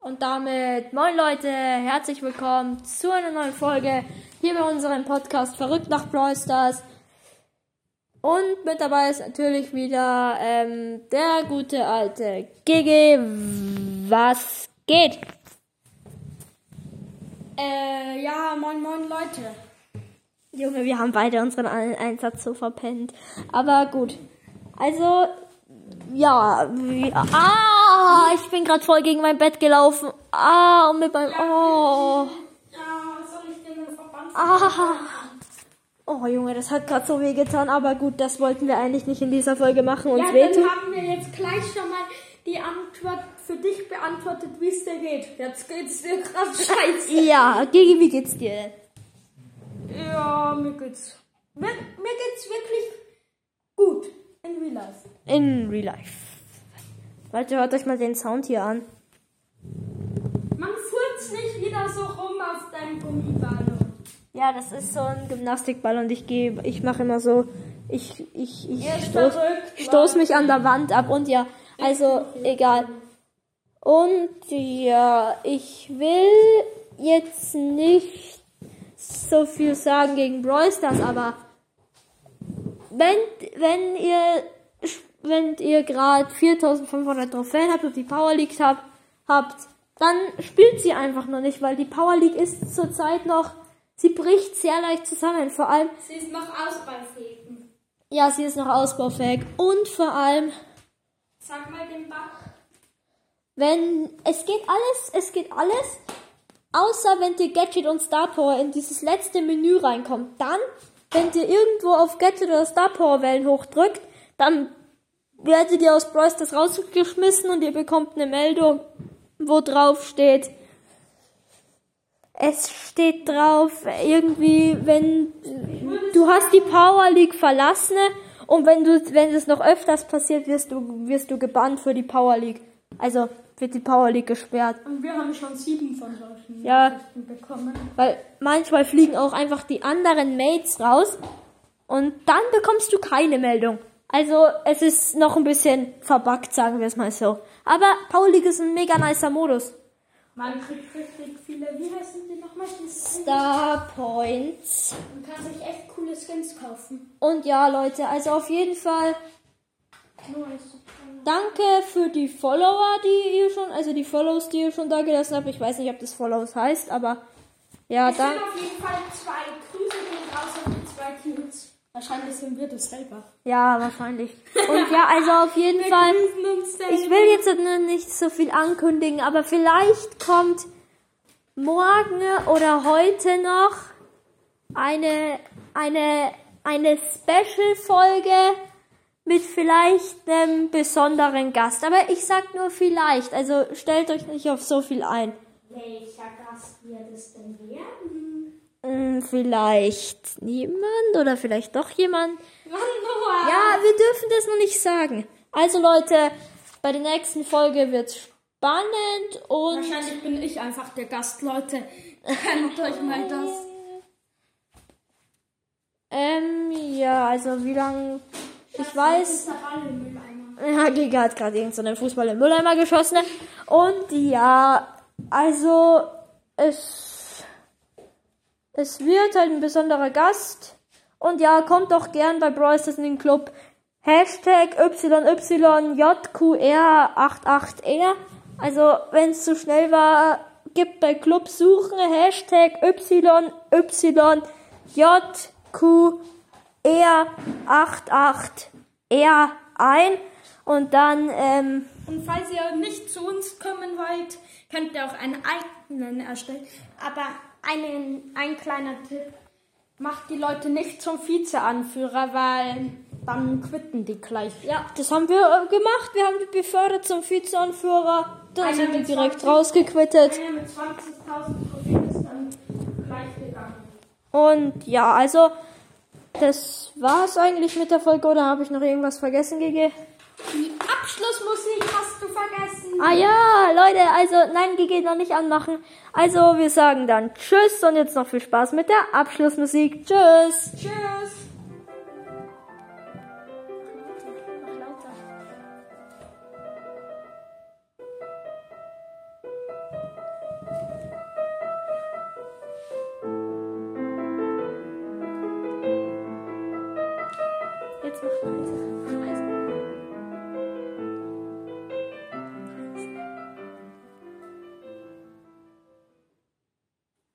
Und damit, moin Leute, herzlich willkommen zu einer neuen Folge hier bei unserem Podcast Verrückt nach Brawl Stars. Und mit dabei ist natürlich wieder ähm, der gute alte Gigi. Was geht? Äh, ja, moin moin Leute. Junge, wir haben beide unseren Ein- Einsatz so verpennt. Aber gut. Also, ja. Wie, ah, ich bin gerade voll gegen mein Bett gelaufen. Ah, und mit meinem. Oh. Ja, soll ich den Verband Ah. Oh, Junge, das hat gerade so weh getan. Aber gut, das wollten wir eigentlich nicht in dieser Folge machen. Uns Ja, wehtun. dann haben wir jetzt gleich schon mal die Antwort für dich beantwortet, wie es dir geht. Jetzt geht's dir krass scheiße. Ja, Gigi, wie geht's dir denn? Ja, mir geht's. Mir, mir geht's wirklich gut. In Real Life. In Real Life. Leute, hört euch mal den Sound hier an. Man furzt nicht wieder so rum auf deinem Gummiballon. Ja, das ist so ein Gymnastikball und ich gehe, ich mache immer so, ich, ich, ich stoß, verrückt, stoß mich an der Wand ab und ja, also egal. Und ja, ich will jetzt nicht so viel sagen gegen Brawl Stars, aber wenn, wenn ihr, wenn ihr gerade 4500 Trophäen habt und die Power League habt, habt, dann spielt sie einfach noch nicht, weil die Power League ist zurzeit noch, sie bricht sehr leicht zusammen. Vor allem, Sie ist noch ausbaufähig. ja, sie ist noch ausbaufähig und vor allem, Sag mal den Bach. wenn, es geht alles, es geht alles, außer wenn dir Gadget und Star Power in dieses letzte Menü reinkommt. Dann, wenn dir irgendwo auf Gadget oder Star Power Wellen hochdrückt, dann werdet ihr aus Brawl Stars rausgeschmissen und ihr bekommt eine Meldung, wo drauf steht, es steht drauf, irgendwie, wenn du hast die Power League verlassen und wenn du, wenn es noch öfters passiert, wirst du, wirst du gebannt für die Power League. Also wird die Power League gesperrt. Und wir haben schon sieben von solchen Ja. Nachrichten bekommen. Weil manchmal fliegen auch einfach die anderen Mates raus und dann bekommst du keine Meldung. Also es ist noch ein bisschen verbuggt, sagen wir es mal so. Aber Power League ist ein mega nicer Modus. Man kriegt richtig viele, wie heißen die nochmal? Star Points. Man kann sich echt coole Skins kaufen. Und ja, Leute, also auf jeden Fall ist danke für die Follower, die ihr schon, also die Follows, die ihr schon da gelassen habt. Ich weiß nicht, ob das Follows heißt, aber ja, Es sind danke. auf jeden Fall zwei Grüße gehen raus an die zwei Teams. Wahrscheinlich sind wir das selber. Ja, wahrscheinlich. Und ja, also auf jeden Fall. grüßen uns. Ich will jetzt nur nicht so viel ankündigen, aber vielleicht kommt morgen oder heute noch eine, eine, eine Special-Folge mit vielleicht einem besonderen Gast. Aber ich sag nur vielleicht, also stellt euch nicht auf so viel ein. Welcher Gast wird es denn werden? Hm, vielleicht niemand oder vielleicht doch jemand. Mann, Noah. Ja, wir dürfen das noch nicht sagen. Also Leute, bei der nächsten Folge wird's spannend und Wahrscheinlich bin ich einfach der Gast, Leute. Kennt euch mal das. ähm, ja, also wie lang ich weiß, ja, Giga hat gerade irgend so einen Fußball im Mülleimer geschossen. Und ja, also es es wird halt ein besonderer Gast. Und ja, kommt doch gern bei Brawl Stars in den Club. Hashtag YYJQR88R. Also, wenn es zu schnell war, gibt bei Club suchen. Hashtag YYJQR88R ein und dann, ähm, Und falls ihr nicht zu uns kommen wollt, könnt ihr auch einen eigenen erstellen. Aber einen, ein kleiner Tipp. Macht die Leute nicht zum Vizeanführer, weil dann quitten die gleich. ja, das haben wir äh, gemacht. Wir haben die befördert zum Vizeanführer. Dann Einer sind die direkt 20 rausgequittet. Einer mit 20.000 Trophäen ist dann gleich gegangen. Und ja, also, das war's eigentlich mit der Folge. Oder habe ich noch irgendwas vergessen, Gigi? Die Abschlussmusik hast du vergessen. Ah ja, Leute, also nein, GG noch nicht anmachen. Also wir sagen dann Tschüss und jetzt noch viel Spaß mit der Abschlussmusik. Tschüss. Tschüss. Jetzt noch eine Sache. Also,